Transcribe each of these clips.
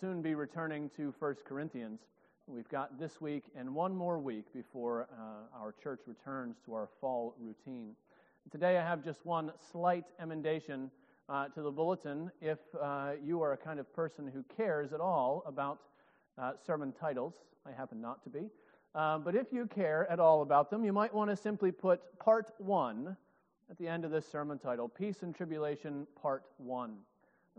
soon be returning to 1 Corinthians. We've got this week and one more week before uh, our church returns to our fall routine. Today I have just one slight emendation uh, to the bulletin. If uh, you are a kind of person who cares at all about uh, sermon titles, I happen not to be, uh, but if you care at all about them, you might want to simply put Part 1 at the end of this sermon title Peace and Tribulation, Part 1.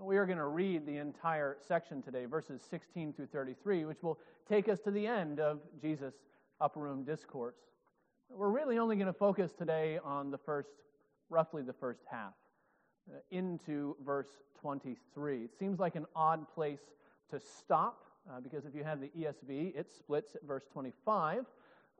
We are going to read the entire section today, verses 16 through 33, which will take us to the end of Jesus' upper room discourse. We're really only going to focus today on the first, roughly the first half, uh, into verse 23. It seems like an odd place to stop, uh, because if you have the ESV, it splits at verse 25.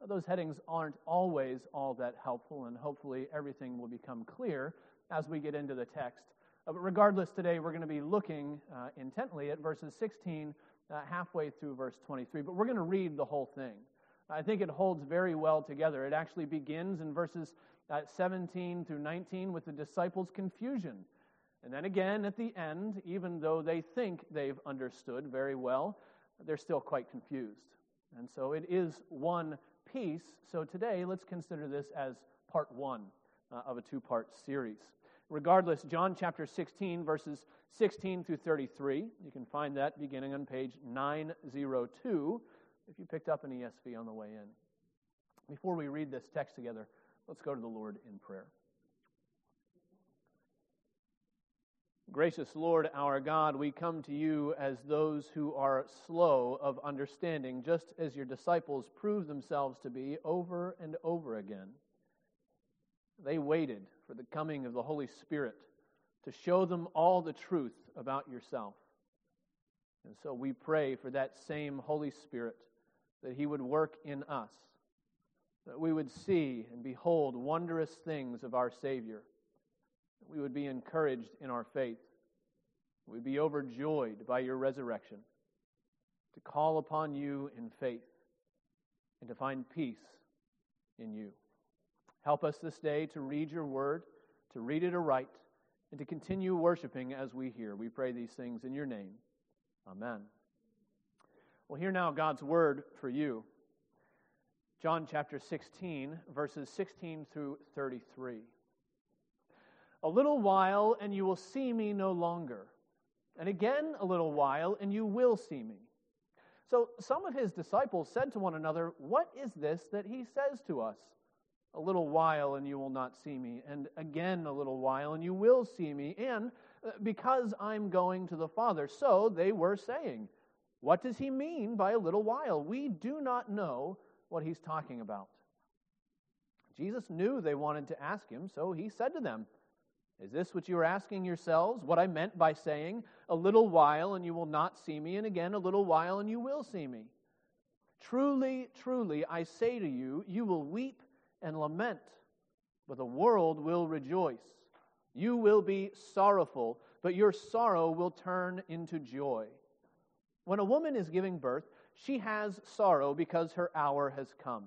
Those headings aren't always all that helpful, and hopefully everything will become clear as we get into the text. Uh, regardless, today we're going to be looking uh, intently at verses 16 uh, halfway through verse 23. But we're going to read the whole thing. I think it holds very well together. It actually begins in verses uh, 17 through 19 with the disciples' confusion. And then again at the end, even though they think they've understood very well, they're still quite confused. And so it is one piece. So today, let's consider this as part one uh, of a two part series. Regardless, John chapter 16, verses 16 through 33, you can find that beginning on page 902 if you picked up an ESV on the way in. Before we read this text together, let's go to the Lord in prayer. Gracious Lord our God, we come to you as those who are slow of understanding, just as your disciples proved themselves to be over and over again. They waited for the coming of the Holy Spirit to show them all the truth about yourself. And so we pray for that same Holy Spirit that He would work in us, that we would see and behold wondrous things of our Savior, that we would be encouraged in our faith, we'd be overjoyed by your resurrection, to call upon you in faith, and to find peace in you. Help us this day to read your word, to read it aright, and to continue worshiping as we hear. We pray these things in your name. Amen. Well, hear now God's word for you. John chapter 16, verses 16 through 33. A little while, and you will see me no longer. And again, a little while, and you will see me. So some of his disciples said to one another, What is this that he says to us? A little while and you will not see me, and again a little while and you will see me, and uh, because I'm going to the Father. So they were saying, What does he mean by a little while? We do not know what he's talking about. Jesus knew they wanted to ask him, so he said to them, Is this what you are asking yourselves? What I meant by saying, A little while and you will not see me, and again a little while and you will see me? Truly, truly, I say to you, you will weep and lament, but the world will rejoice. You will be sorrowful, but your sorrow will turn into joy. When a woman is giving birth, she has sorrow because her hour has come.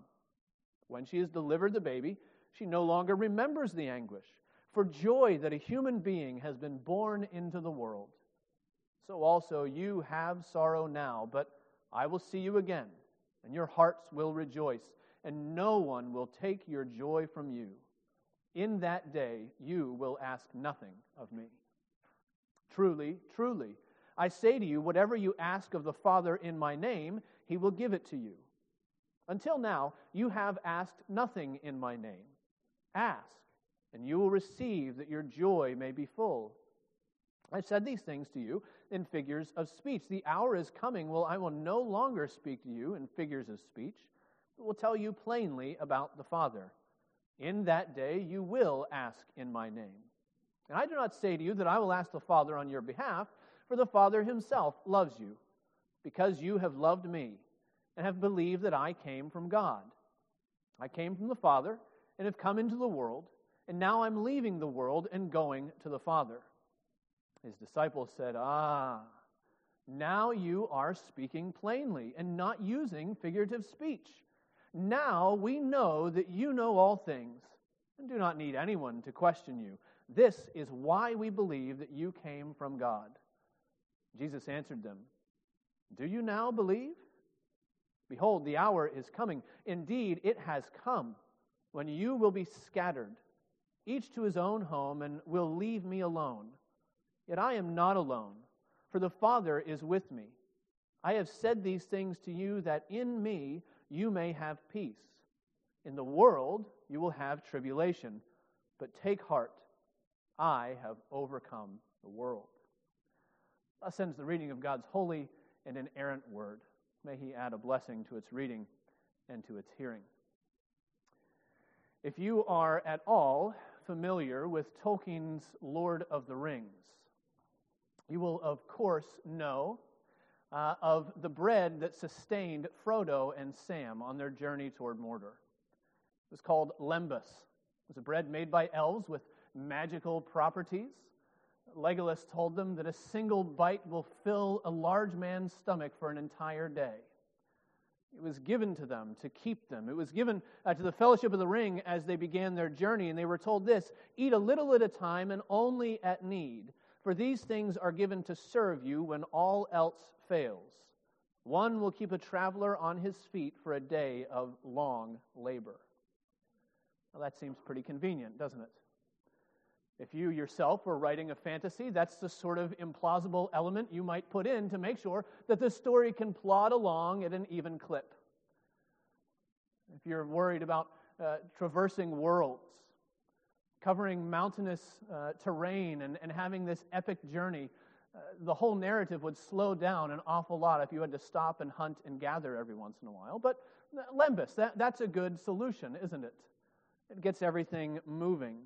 When she has delivered the baby, she no longer remembers the anguish for joy that a human being has been born into the world. So also you have sorrow now, but I will see you again, and your hearts will rejoice and no one will take your joy from you. In that day you will ask nothing of me. Truly, truly, I say to you, whatever you ask of the Father in my name, he will give it to you. Until now, you have asked nothing in my name. Ask, and you will receive that your joy may be full. I've said these things to you in figures of speech. The hour is coming when I will no longer speak to you in figures of speech will tell you plainly about the Father. In that day you will ask in my name. And I do not say to you that I will ask the Father on your behalf, for the Father himself loves you, because you have loved me and have believed that I came from God. I came from the Father and have come into the world, and now I'm leaving the world and going to the Father. His disciples said, Ah, now you are speaking plainly and not using figurative speech. Now we know that you know all things and do not need anyone to question you. This is why we believe that you came from God. Jesus answered them, Do you now believe? Behold, the hour is coming. Indeed, it has come when you will be scattered, each to his own home, and will leave me alone. Yet I am not alone, for the Father is with me. I have said these things to you that in me you may have peace. In the world you will have tribulation, but take heart. I have overcome the world. Thus ends the reading of God's holy and inerrant word. May He add a blessing to its reading and to its hearing. If you are at all familiar with Tolkien's Lord of the Rings, you will, of course, know uh, of the bread that sustained Frodo and Sam on their journey toward Mordor. It was called lembas. It was a bread made by elves with magical properties. Legolas told them that a single bite will fill a large man's stomach for an entire day. It was given to them to keep them. It was given uh, to the Fellowship of the Ring as they began their journey, and they were told this Eat a little at a time and only at need, for these things are given to serve you when all else fails. One will keep a traveler on his feet for a day of long labor. Well, that seems pretty convenient, doesn't it? If you yourself were writing a fantasy, that's the sort of implausible element you might put in to make sure that the story can plod along at an even clip. If you're worried about uh, traversing worlds, covering mountainous uh, terrain, and, and having this epic journey, uh, the whole narrative would slow down an awful lot if you had to stop and hunt and gather every once in a while. But Lembas, that, that's a good solution, isn't it? It gets everything moving.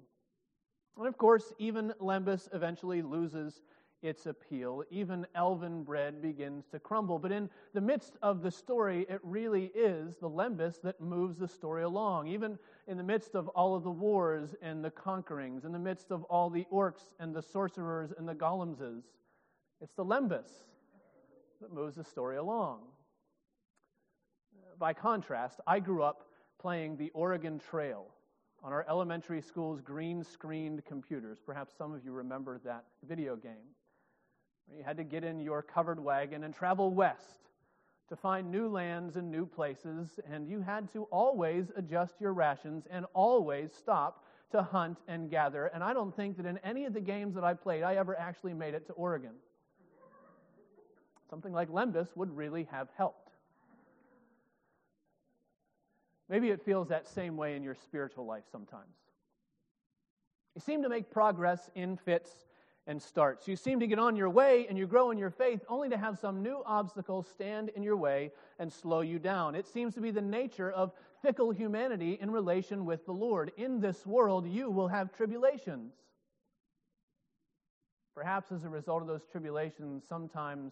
And of course, even Lembas eventually loses its appeal. Even elven bread begins to crumble. But in the midst of the story, it really is the lembas that moves the story along. Even in the midst of all of the wars and the conquerings, in the midst of all the orcs and the sorcerers and the Gollumses, it's the Lembas that moves the story along. By contrast, I grew up playing the Oregon Trail on our elementary school's green screened computers. Perhaps some of you remember that video game. You had to get in your covered wagon and travel west to find new lands and new places, and you had to always adjust your rations and always stop to hunt and gather. And I don't think that in any of the games that I played, I ever actually made it to Oregon. Something like Lembas would really have helped. Maybe it feels that same way in your spiritual life sometimes. You seem to make progress in fits and starts. You seem to get on your way and you grow in your faith only to have some new obstacle stand in your way and slow you down. It seems to be the nature of fickle humanity in relation with the Lord. In this world, you will have tribulations. Perhaps as a result of those tribulations, sometimes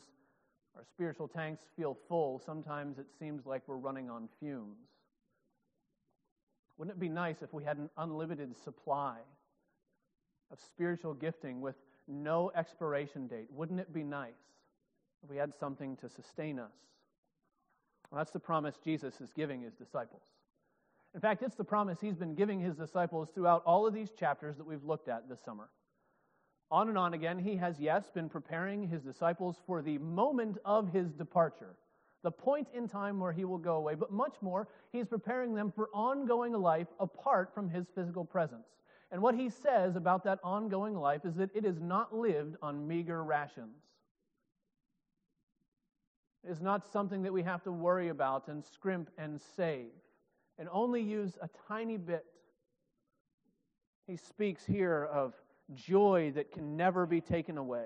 our spiritual tanks feel full. Sometimes it seems like we're running on fumes. Wouldn't it be nice if we had an unlimited supply of spiritual gifting with no expiration date? Wouldn't it be nice if we had something to sustain us? Well, that's the promise Jesus is giving his disciples. In fact, it's the promise he's been giving his disciples throughout all of these chapters that we've looked at this summer. On and on again, he has, yes, been preparing his disciples for the moment of his departure the point in time where he will go away, but much more, he's preparing them for ongoing life apart from his physical presence. And what he says about that ongoing life is that it is not lived on meager rations. It is not something that we have to worry about and scrimp and save and only use a tiny bit. He speaks here of joy that can never be taken away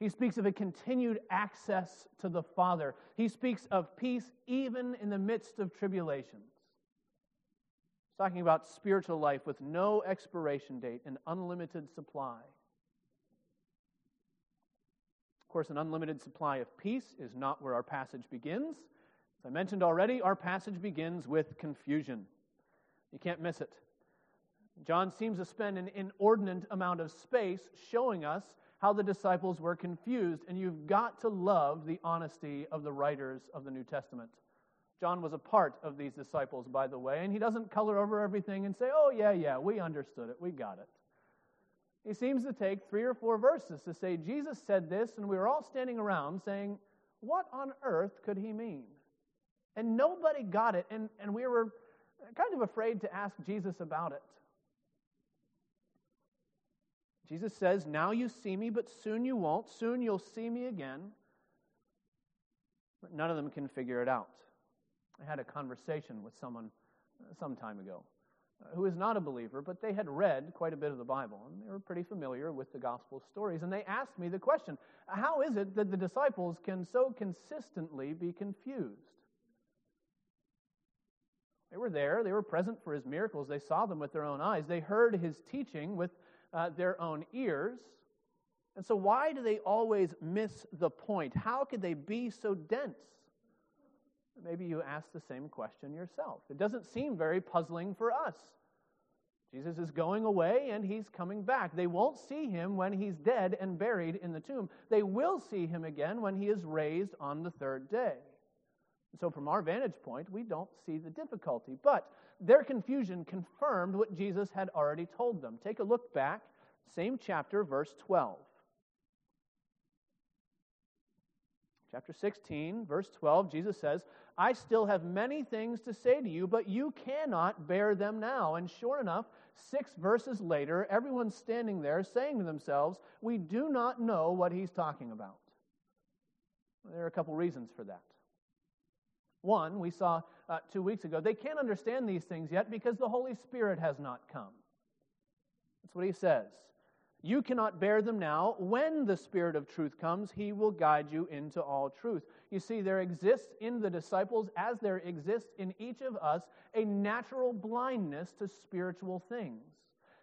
he speaks of a continued access to the Father. He speaks of peace even in the midst of tribulations. Talking about spiritual life with no expiration date and unlimited supply. Of course, an unlimited supply of peace is not where our passage begins. As I mentioned already, our passage begins with confusion. You can't miss it. John seems to spend an inordinate amount of space showing us how the disciples were confused, and you've got to love the honesty of the writers of the New Testament. John was a part of these disciples, by the way, and he doesn't color over everything and say, oh, yeah, yeah, we understood it, we got it. He seems to take three or four verses to say, Jesus said this, and we were all standing around saying, What on earth could he mean? And nobody got it, and, and we were kind of afraid to ask Jesus about it. Jesus says, Now you see me, but soon you won't. Soon you'll see me again. But none of them can figure it out. I had a conversation with someone uh, some time ago uh, who is not a believer, but they had read quite a bit of the Bible, and they were pretty familiar with the gospel stories. And they asked me the question how is it that the disciples can so consistently be confused? They were there, they were present for his miracles, they saw them with their own eyes, they heard his teaching with uh, their own ears. And so, why do they always miss the point? How could they be so dense? Maybe you ask the same question yourself. It doesn't seem very puzzling for us. Jesus is going away and he's coming back. They won't see him when he's dead and buried in the tomb. They will see him again when he is raised on the third day. So, from our vantage point, we don't see the difficulty. But their confusion confirmed what Jesus had already told them. Take a look back, same chapter, verse 12. Chapter 16, verse 12, Jesus says, I still have many things to say to you, but you cannot bear them now. And sure enough, six verses later, everyone's standing there saying to themselves, We do not know what he's talking about. There are a couple reasons for that. One, we saw uh, two weeks ago, they can't understand these things yet because the Holy Spirit has not come. That's what he says. You cannot bear them now. When the Spirit of truth comes, he will guide you into all truth. You see, there exists in the disciples, as there exists in each of us, a natural blindness to spiritual things.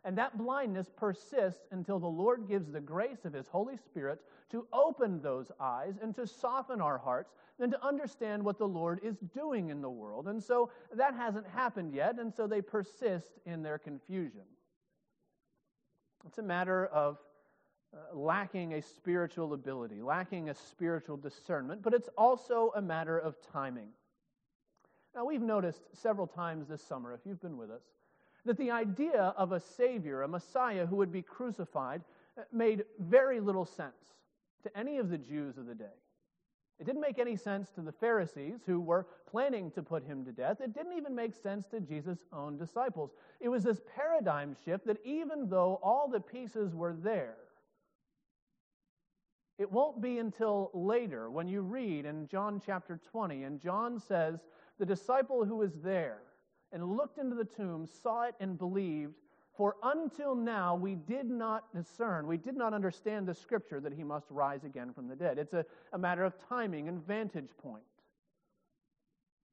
And that blindness persists until the Lord gives the grace of His Holy Spirit to open those eyes and to soften our hearts, and to understand what the Lord is doing in the world. And so that hasn't happened yet, and so they persist in their confusion. It's a matter of uh, lacking a spiritual ability, lacking a spiritual discernment, but it's also a matter of timing. Now, we've noticed several times this summer, if you've been with us, that the idea of a Savior, a Messiah who would be crucified, uh, made very little sense to any of the Jews of the day. It didn't make any sense to the Pharisees who were planning to put him to death. It didn't even make sense to Jesus' own disciples. It was this paradigm shift that even though all the pieces were there, it won't be until later when you read in John chapter 20, and John says, The disciple who was there and looked into the tomb saw it and believed. For until now we did not discern, we did not understand the scripture that he must rise again from the dead. It's a, a matter of timing and vantage point.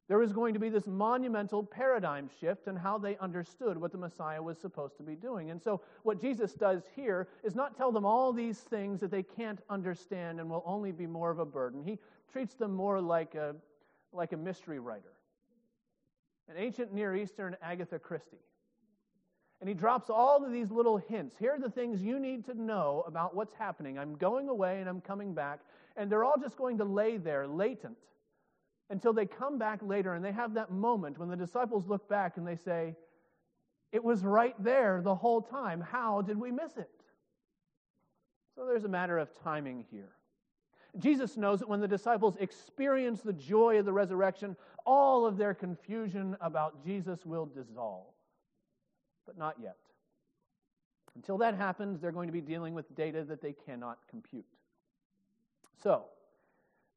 There was going to be this monumental paradigm shift in how they understood what the Messiah was supposed to be doing. And so, what Jesus does here is not tell them all these things that they can't understand and will only be more of a burden. He treats them more like a, like a mystery writer, an ancient Near Eastern Agatha Christie. And he drops all of these little hints. Here are the things you need to know about what's happening. I'm going away and I'm coming back. And they're all just going to lay there latent until they come back later and they have that moment when the disciples look back and they say, It was right there the whole time. How did we miss it? So there's a matter of timing here. Jesus knows that when the disciples experience the joy of the resurrection, all of their confusion about Jesus will dissolve but not yet. Until that happens, they're going to be dealing with data that they cannot compute. So,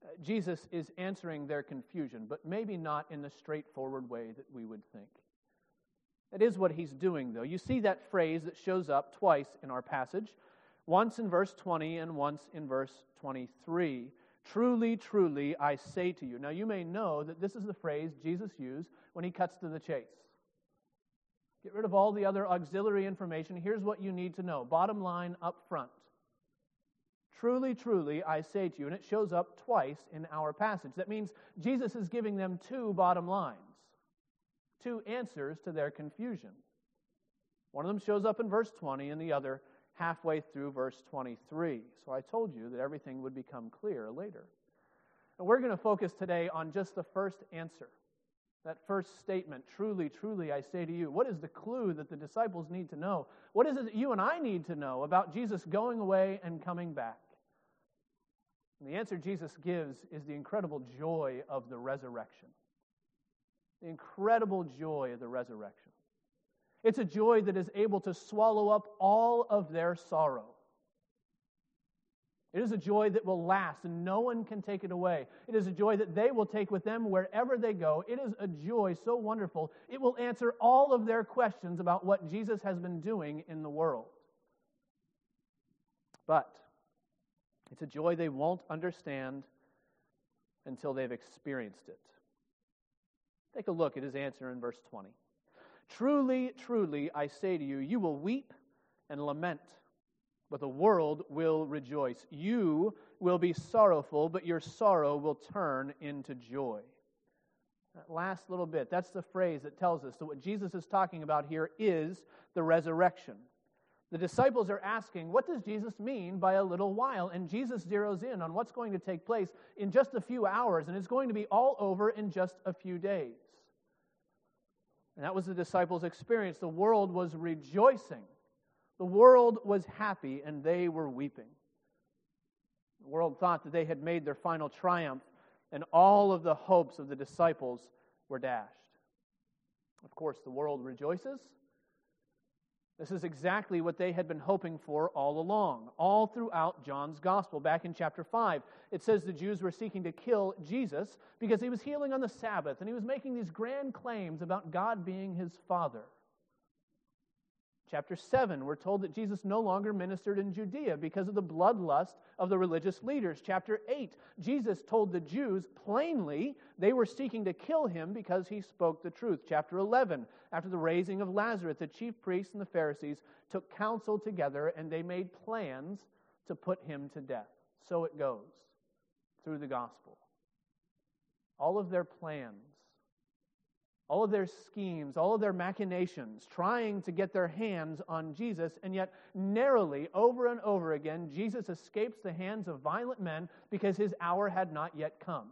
uh, Jesus is answering their confusion, but maybe not in the straightforward way that we would think. That is what he's doing, though. You see that phrase that shows up twice in our passage, once in verse 20 and once in verse 23. Truly, truly, I say to you. Now, you may know that this is the phrase Jesus used when he cuts to the chase. Get rid of all the other auxiliary information. Here's what you need to know. Bottom line up front. Truly, truly, I say to you, and it shows up twice in our passage. That means Jesus is giving them two bottom lines, two answers to their confusion. One of them shows up in verse 20, and the other halfway through verse 23. So I told you that everything would become clear later. And we're going to focus today on just the first answer That first statement, truly, truly, I say to you, what is the clue that the disciples need to know? What is it that you and I need to know about Jesus going away and coming back? And the answer Jesus gives is the incredible joy of the resurrection. The incredible joy of the resurrection. It's a joy that is able to swallow up all of their sorrow. It is a joy that will last and no one can take it away. It is a joy that they will take with them wherever they go. It is a joy so wonderful, it will answer all of their questions about what Jesus has been doing in the world. But it's a joy they won't understand until they've experienced it. Take a look at his answer in verse 20. Truly, truly, I say to you, you will weep and lament but the world will rejoice. You will be sorrowful, but your sorrow will turn into joy. That last little bit, that's the phrase that tells us that what Jesus is talking about here is the resurrection. The disciples are asking, what does Jesus mean by a little while? And Jesus zeroes in on what's going to take place in just a few hours, and it's going to be all over in just a few days. And that was the disciples' experience. The world was rejoicing the world was happy and they were weeping. The world thought that they had made their final triumph, and all of the hopes of the disciples were dashed. Of course, the world rejoices. This is exactly what they had been hoping for all along, all throughout John's gospel. Back in chapter 5, it says the Jews were seeking to kill Jesus because he was healing on the Sabbath and he was making these grand claims about God being his father. Chapter 7, we're told that Jesus no longer ministered in Judea because of the bloodlust of the religious leaders. Chapter 8, Jesus told the Jews plainly they were seeking to kill him because he spoke the truth. Chapter 11, after the raising of Lazarus, the chief priests and the Pharisees took counsel together and they made plans to put him to death. So it goes through the gospel. All of their plans all of their schemes, all of their machinations, trying to get their hands on Jesus, and yet narrowly, over and over again, Jesus escapes the hands of violent men because his hour had not yet come.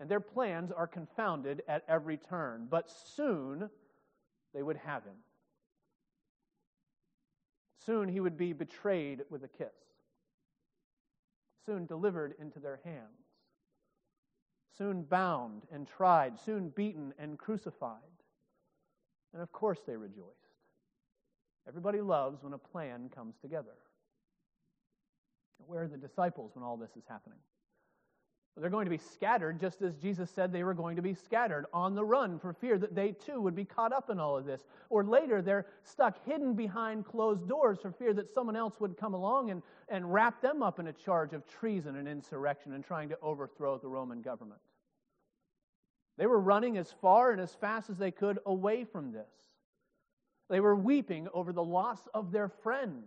And their plans are confounded at every turn, but soon they would have him. Soon he would be betrayed with a kiss, soon delivered into their hands soon bound and tried, soon beaten and crucified. And of course they rejoiced. Everybody loves when a plan comes together. Where are the disciples when all this is happening? They're going to be scattered just as Jesus said they were going to be scattered on the run for fear that they too would be caught up in all of this. Or later, they're stuck hidden behind closed doors for fear that someone else would come along and, and wrap them up in a charge of treason and insurrection and trying to overthrow the Roman government. They were running as far and as fast as they could away from this. They were weeping over the loss of their friend.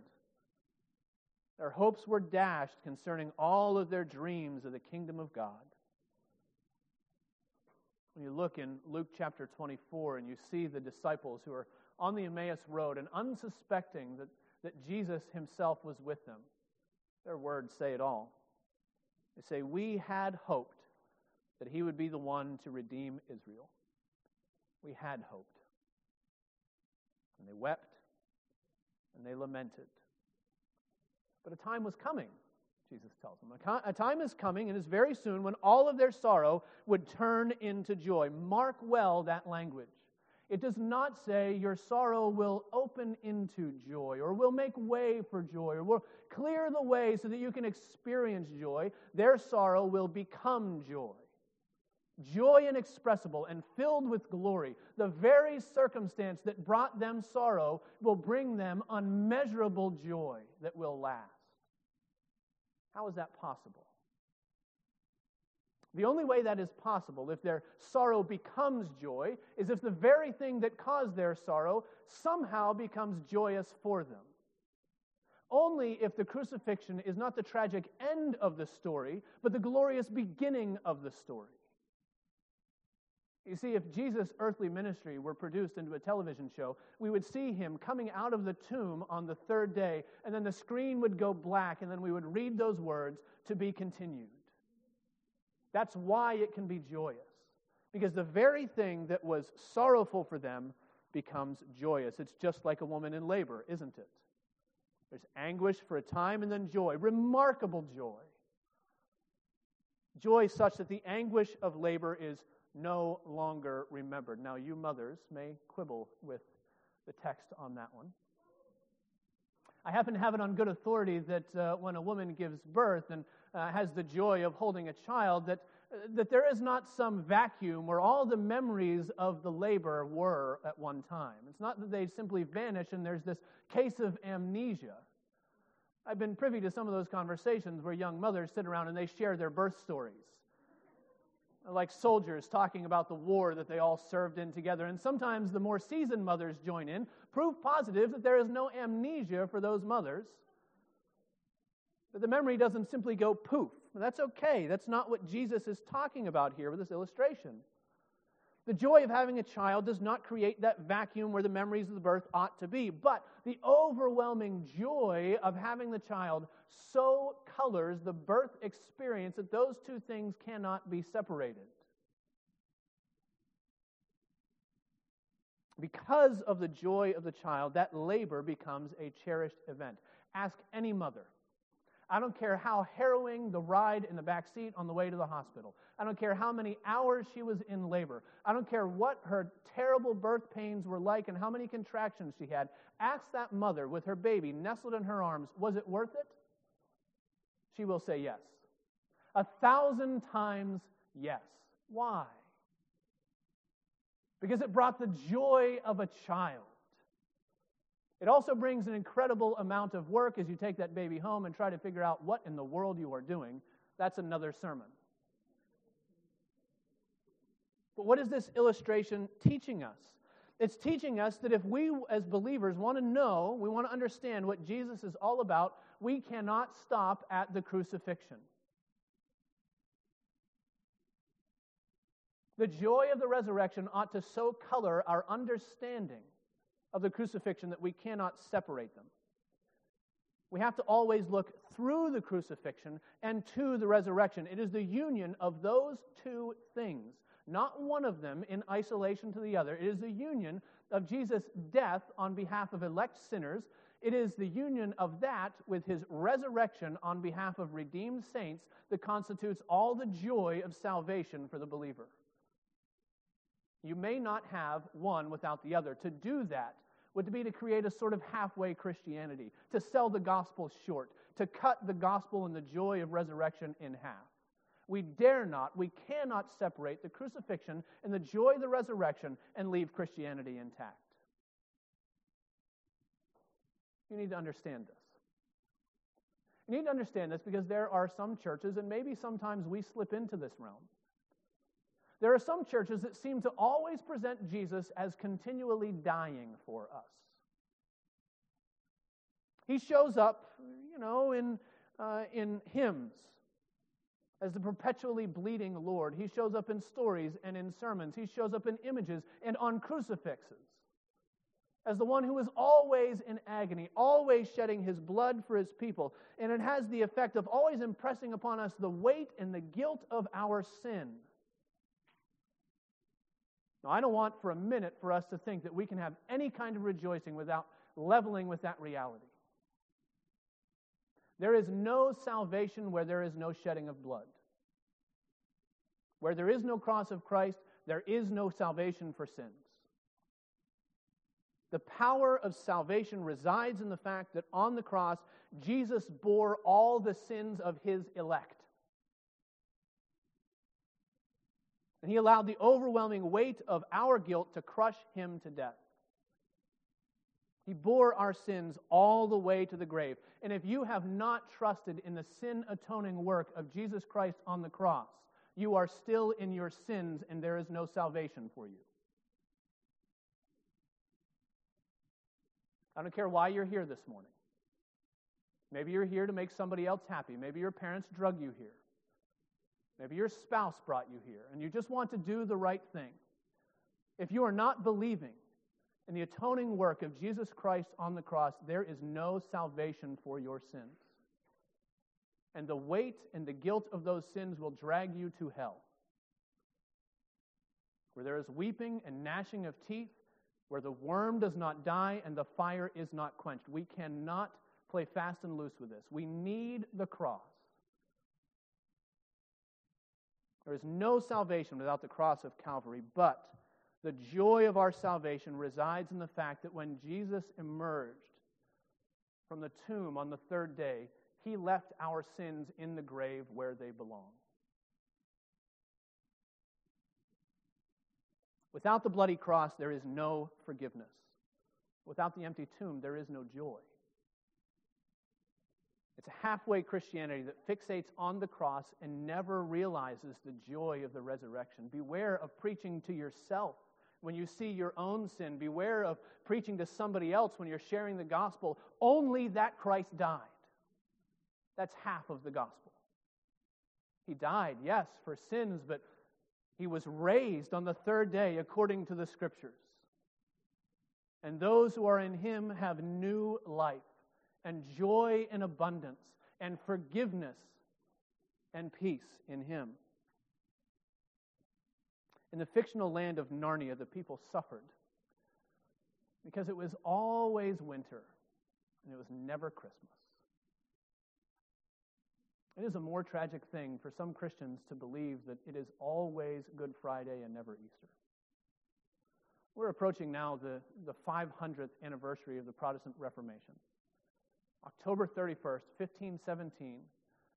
Their hopes were dashed concerning all of their dreams of the kingdom of God. When you look in Luke chapter 24 and you see the disciples who are on the Emmaus Road and unsuspecting that, that Jesus himself was with them, their words say it all. They say, We had hoped that he would be the one to redeem Israel. We had hoped. And they wept and they lamented. But a time was coming, Jesus tells them. A time is coming and is very soon when all of their sorrow would turn into joy. Mark well that language. It does not say your sorrow will open into joy or will make way for joy or will clear the way so that you can experience joy. Their sorrow will become joy. Joy inexpressible and filled with glory, the very circumstance that brought them sorrow will bring them unmeasurable joy that will last. How is that possible? The only way that is possible, if their sorrow becomes joy, is if the very thing that caused their sorrow somehow becomes joyous for them. Only if the crucifixion is not the tragic end of the story, but the glorious beginning of the story. You see, if Jesus' earthly ministry were produced into a television show, we would see him coming out of the tomb on the third day, and then the screen would go black, and then we would read those words to be continued. That's why it can be joyous. Because the very thing that was sorrowful for them becomes joyous. It's just like a woman in labor, isn't it? There's anguish for a time and then joy, remarkable joy. Joy such that the anguish of labor is no longer remembered. Now, you mothers may quibble with the text on that one. I happen to have it on good authority that uh, when a woman gives birth and uh, has the joy of holding a child, that, uh, that there is not some vacuum where all the memories of the labor were at one time. It's not that they simply vanish and there's this case of amnesia. I've been privy to some of those conversations where young mothers sit around and they share their birth stories like soldiers talking about the war that they all served in together. And sometimes the more seasoned mothers join in, proof positive that there is no amnesia for those mothers. That the memory doesn't simply go poof. That's okay. That's not what Jesus is talking about here with this illustration. The joy of having a child does not create that vacuum where the memories of the birth ought to be, but the overwhelming joy of having the child so colors the birth experience that those two things cannot be separated. Because of the joy of the child, that labor becomes a cherished event. Ask any mother I don't care how harrowing the ride in the back seat on the way to the hospital. I don't care how many hours she was in labor. I don't care what her terrible birth pains were like and how many contractions she had. Ask that mother with her baby nestled in her arms, was it worth it? She will say yes. A thousand times yes. Why? Because it brought the joy of a child. It also brings an incredible amount of work as you take that baby home and try to figure out what in the world you are doing. That's another sermon. But what is this illustration teaching us? It's teaching us that if we, as believers, want to know, we want to understand what Jesus is all about, we cannot stop at the crucifixion. The joy of the resurrection ought to so color our understanding of the crucifixion that we cannot separate them. We have to always look through the crucifixion and to the resurrection. It is the union of those two things, not one of them in isolation to the other. It is the union of Jesus' death on behalf of elect sinners. It is the union of that with his resurrection on behalf of redeemed saints that constitutes all the joy of salvation for the believer. You may not have one without the other. To do that would be to create a sort of halfway Christianity, to sell the gospel short, to cut the gospel and the joy of resurrection in half. We dare not, we cannot separate the crucifixion and the joy of the resurrection and leave Christianity intact. You need to understand this. You need to understand this because there are some churches, and maybe sometimes we slip into this realm. There are some churches that seem to always present Jesus as continually dying for us. He shows up, you know, in, uh, in hymns as the perpetually bleeding Lord. He shows up in stories and in sermons. He shows up in images and on crucifixes as the one who is always in agony, always shedding his blood for his people. And it has the effect of always impressing upon us the weight and the guilt of our sin. Now, I don't want for a minute for us to think that we can have any kind of rejoicing without leveling with that reality. There is no salvation where there is no shedding of blood. Where there is no cross of Christ, there is no salvation for sins. The power of salvation resides in the fact that on the cross, Jesus bore all the sins of his elect. And he allowed the overwhelming weight of our guilt to crush him to death. He bore our sins all the way to the grave. And if you have not trusted in the sin atoning work of Jesus Christ on the cross, you are still in your sins and there is no salvation for you. I don't care why you're here this morning. Maybe you're here to make somebody else happy. Maybe your parents drug you here. Maybe your spouse brought you here and you just want to do the right thing. If you are not believing in the atoning work of Jesus Christ on the cross, there is no salvation for your sins. And the weight and the guilt of those sins will drag you to hell. where there is weeping and gnashing of teeth, where the worm does not die and the fire is not quenched. We cannot play fast and loose with this. We need the cross. There is no salvation without the cross of Calvary, but the joy of our salvation resides in the fact that when Jesus emerged from the tomb on the third day, he left our sins in the grave where they belong. Without the bloody cross, there is no forgiveness. Without the empty tomb, there is no joy. It's a halfway Christianity that fixates on the cross and never realizes the joy of the resurrection. Beware of preaching to yourself when you see your own sin. Beware of preaching to somebody else when you're sharing the gospel, only that Christ died. That's half of the gospel. He died, yes, for sins, but he was raised on the third day according to the scriptures. And those who are in him have new life and joy in abundance and forgiveness and peace in him. In the fictional land of Narnia, the people suffered because it was always winter and it was never Christmas. It is a more tragic thing for some Christians to believe that it is always Good Friday and never Easter. We're approaching now the, the 500th anniversary of the Protestant Reformation. October 31st, 1517,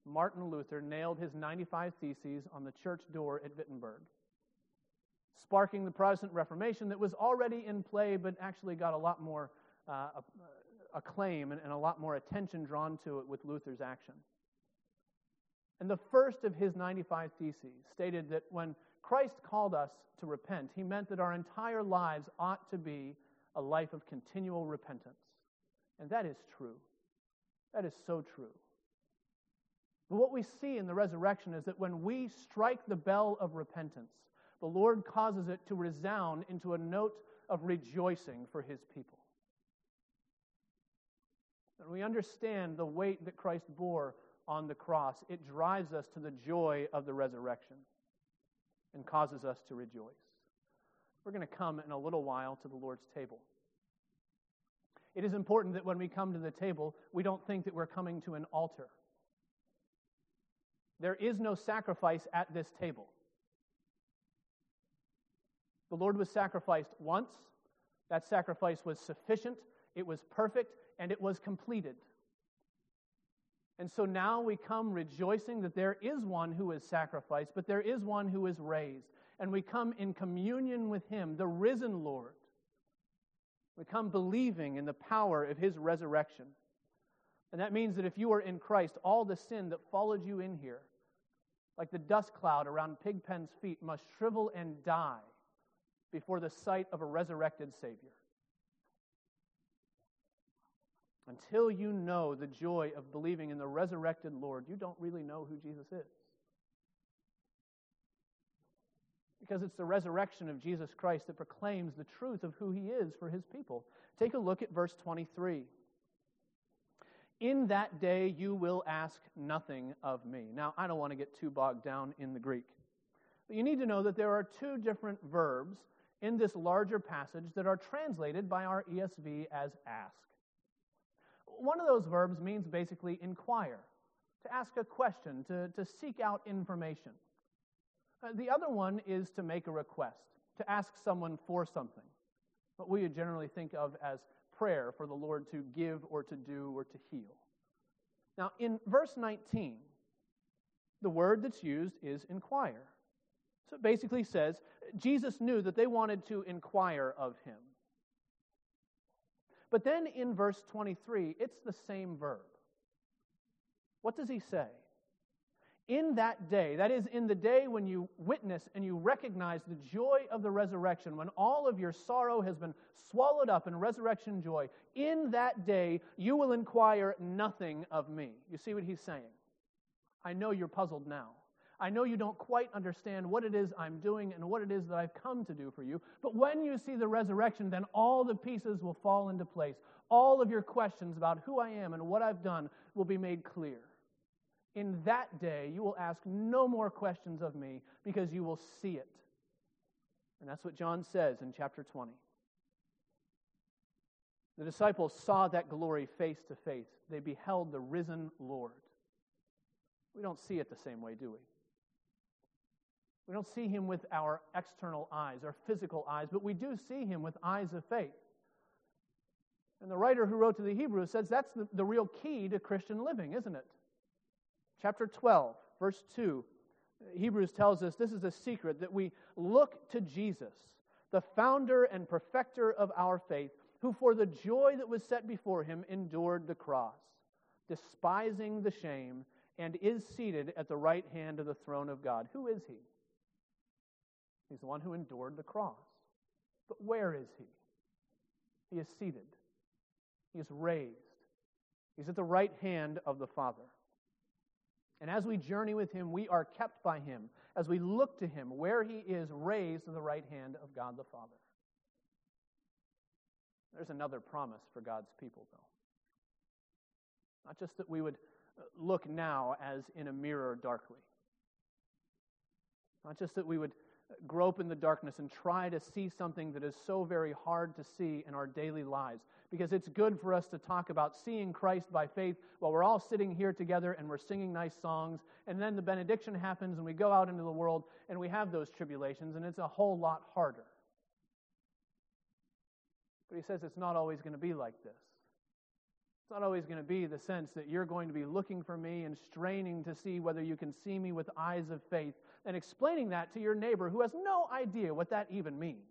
Martin Luther nailed his 95 Theses on the church door at Wittenberg, sparking the Protestant Reformation that was already in play but actually got a lot more uh, acclaim and, and a lot more attention drawn to it with Luther's action. And the first of his 95 Theses stated that when Christ called us to repent, he meant that our entire lives ought to be a life of continual repentance. And that is true. That is so true. But what we see in the resurrection is that when we strike the bell of repentance, the Lord causes it to resound into a note of rejoicing for his people. And we understand the weight that Christ bore on the cross, it drives us to the joy of the resurrection and causes us to rejoice. We're going to come in a little while to the Lord's table. It is important that when we come to the table, we don't think that we're coming to an altar. There is no sacrifice at this table. The Lord was sacrificed once. That sacrifice was sufficient, it was perfect, and it was completed. And so now we come rejoicing that there is one who is sacrificed, but there is one who is raised. And we come in communion with him, the risen Lord. We come believing in the power of his resurrection. And that means that if you are in Christ, all the sin that followed you in here, like the dust cloud around Pigpen's feet, must shrivel and die before the sight of a resurrected Savior. Until you know the joy of believing in the resurrected Lord, you don't really know who Jesus is. Because it's the resurrection of Jesus Christ that proclaims the truth of who he is for his people. Take a look at verse 23. In that day you will ask nothing of me. Now, I don't want to get too bogged down in the Greek. But you need to know that there are two different verbs in this larger passage that are translated by our ESV as ask one of those verbs means basically inquire, to ask a question, to, to seek out information. Uh, the other one is to make a request, to ask someone for something, what we generally think of as prayer for the Lord to give or to do or to heal. Now, in verse 19, the word that's used is inquire. So it basically says Jesus knew that they wanted to inquire of him. But then in verse 23, it's the same verb. What does he say? In that day, that is, in the day when you witness and you recognize the joy of the resurrection, when all of your sorrow has been swallowed up in resurrection joy, in that day you will inquire nothing of me. You see what he's saying? I know you're puzzled now. I know you don't quite understand what it is I'm doing and what it is that I've come to do for you. But when you see the resurrection, then all the pieces will fall into place. All of your questions about who I am and what I've done will be made clear. In that day, you will ask no more questions of me because you will see it. And that's what John says in chapter 20. The disciples saw that glory face to face. They beheld the risen Lord. We don't see it the same way, do we? We don't see him with our external eyes, our physical eyes, but we do see him with eyes of faith. And the writer who wrote to the Hebrews says that's the, the real key to Christian living, isn't it? Chapter 12, verse 2, Hebrews tells us this is a secret that we look to Jesus, the founder and perfecter of our faith, who for the joy that was set before him endured the cross, despising the shame, and is seated at the right hand of the throne of God. Who is he? He's the one who endured the cross. But where is he? He is seated, he is raised, he's at the right hand of the Father. And as we journey with him, we are kept by him as we look to him where he is raised in the right hand of God the Father. There's another promise for God's people, though. Not just that we would look now as in a mirror darkly, not just that we would grope in the darkness and try to see something that is so very hard to see in our daily lives. Because it's good for us to talk about seeing Christ by faith while we're all sitting here together and we're singing nice songs. And then the benediction happens and we go out into the world and we have those tribulations, and it's a whole lot harder. But he says it's not always going to be like this. It's not always going to be the sense that you're going to be looking for me and straining to see whether you can see me with eyes of faith and explaining that to your neighbor who has no idea what that even means.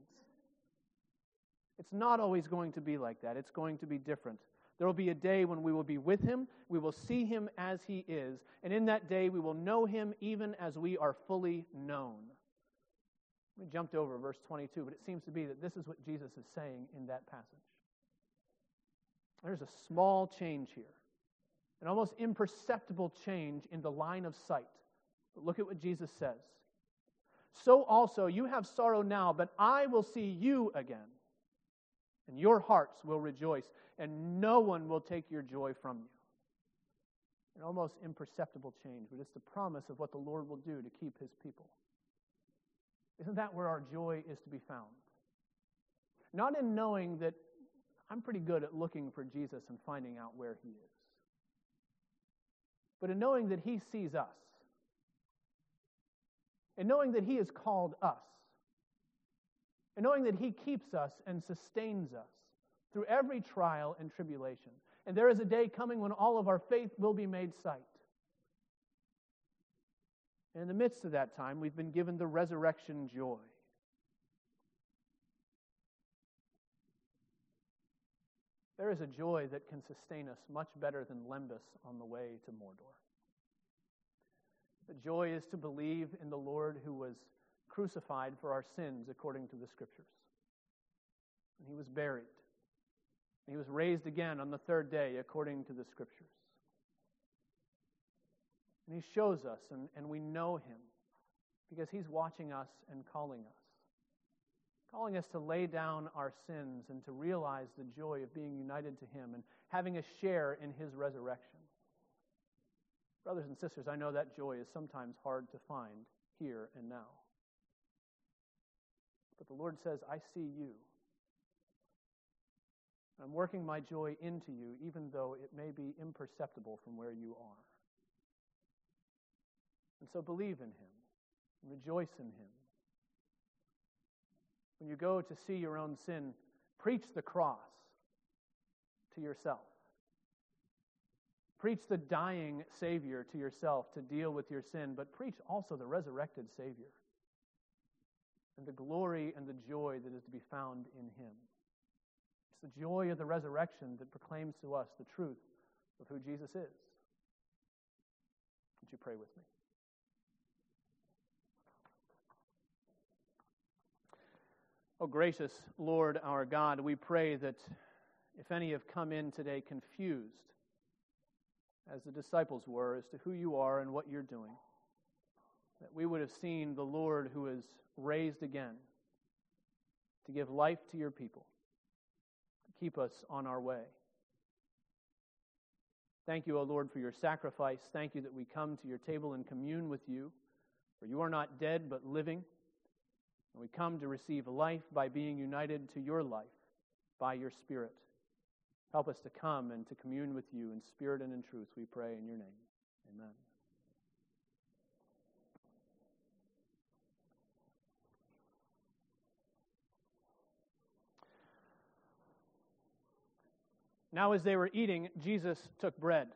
It's not always going to be like that. It's going to be different. There will be a day when we will be with him, we will see him as he is, and in that day we will know him even as we are fully known. We jumped over verse 22, but it seems to be that this is what Jesus is saying in that passage. There's a small change here, an almost imperceptible change in the line of sight. But look at what Jesus says. So also you have sorrow now, but I will see you again, and your hearts will rejoice, and no one will take your joy from you. An almost imperceptible change, but it's the promise of what the Lord will do to keep his people. Isn't that where our joy is to be found? Not in knowing that I'm pretty good at looking for Jesus and finding out where he is, but in knowing that he sees us, and knowing that he has called us, and knowing that he keeps us and sustains us through every trial and tribulation. And there is a day coming when all of our faith will be made sight. And in the midst of that time, we've been given the resurrection joy. There is a joy that can sustain us much better than Lembas on the way to Mordor. The joy is to believe in the Lord who was crucified for our sins according to the Scriptures. And he was buried. And he was raised again on the third day according to the Scriptures. And he shows us, and, and we know him because he's watching us and calling us. Calling us to lay down our sins and to realize the joy of being united to him and having a share in his resurrection. Brothers and sisters, I know that joy is sometimes hard to find here and now. But the Lord says, I see you. I'm working my joy into you, even though it may be imperceptible from where you are. And so believe in him, rejoice in him. When you go to see your own sin, preach the cross to yourself. Preach the dying Savior to yourself to deal with your sin, but preach also the resurrected Savior and the glory and the joy that is to be found in Him. It's the joy of the resurrection that proclaims to us the truth of who Jesus is. Would you pray with me? Oh, gracious Lord our God, we pray that if any have come in today confused, as the disciples were, as to who you are and what you're doing. That we would have seen the Lord who is raised again to give life to your people, to keep us on our way. Thank you, O Lord, for your sacrifice. Thank you that we come to your table and commune with you, for you are not dead but living. And we come to receive life by being united to your life by your Spirit. Help us to come and to commune with you in spirit and in truth, we pray in your name. Amen. Now, as they were eating, Jesus took bread.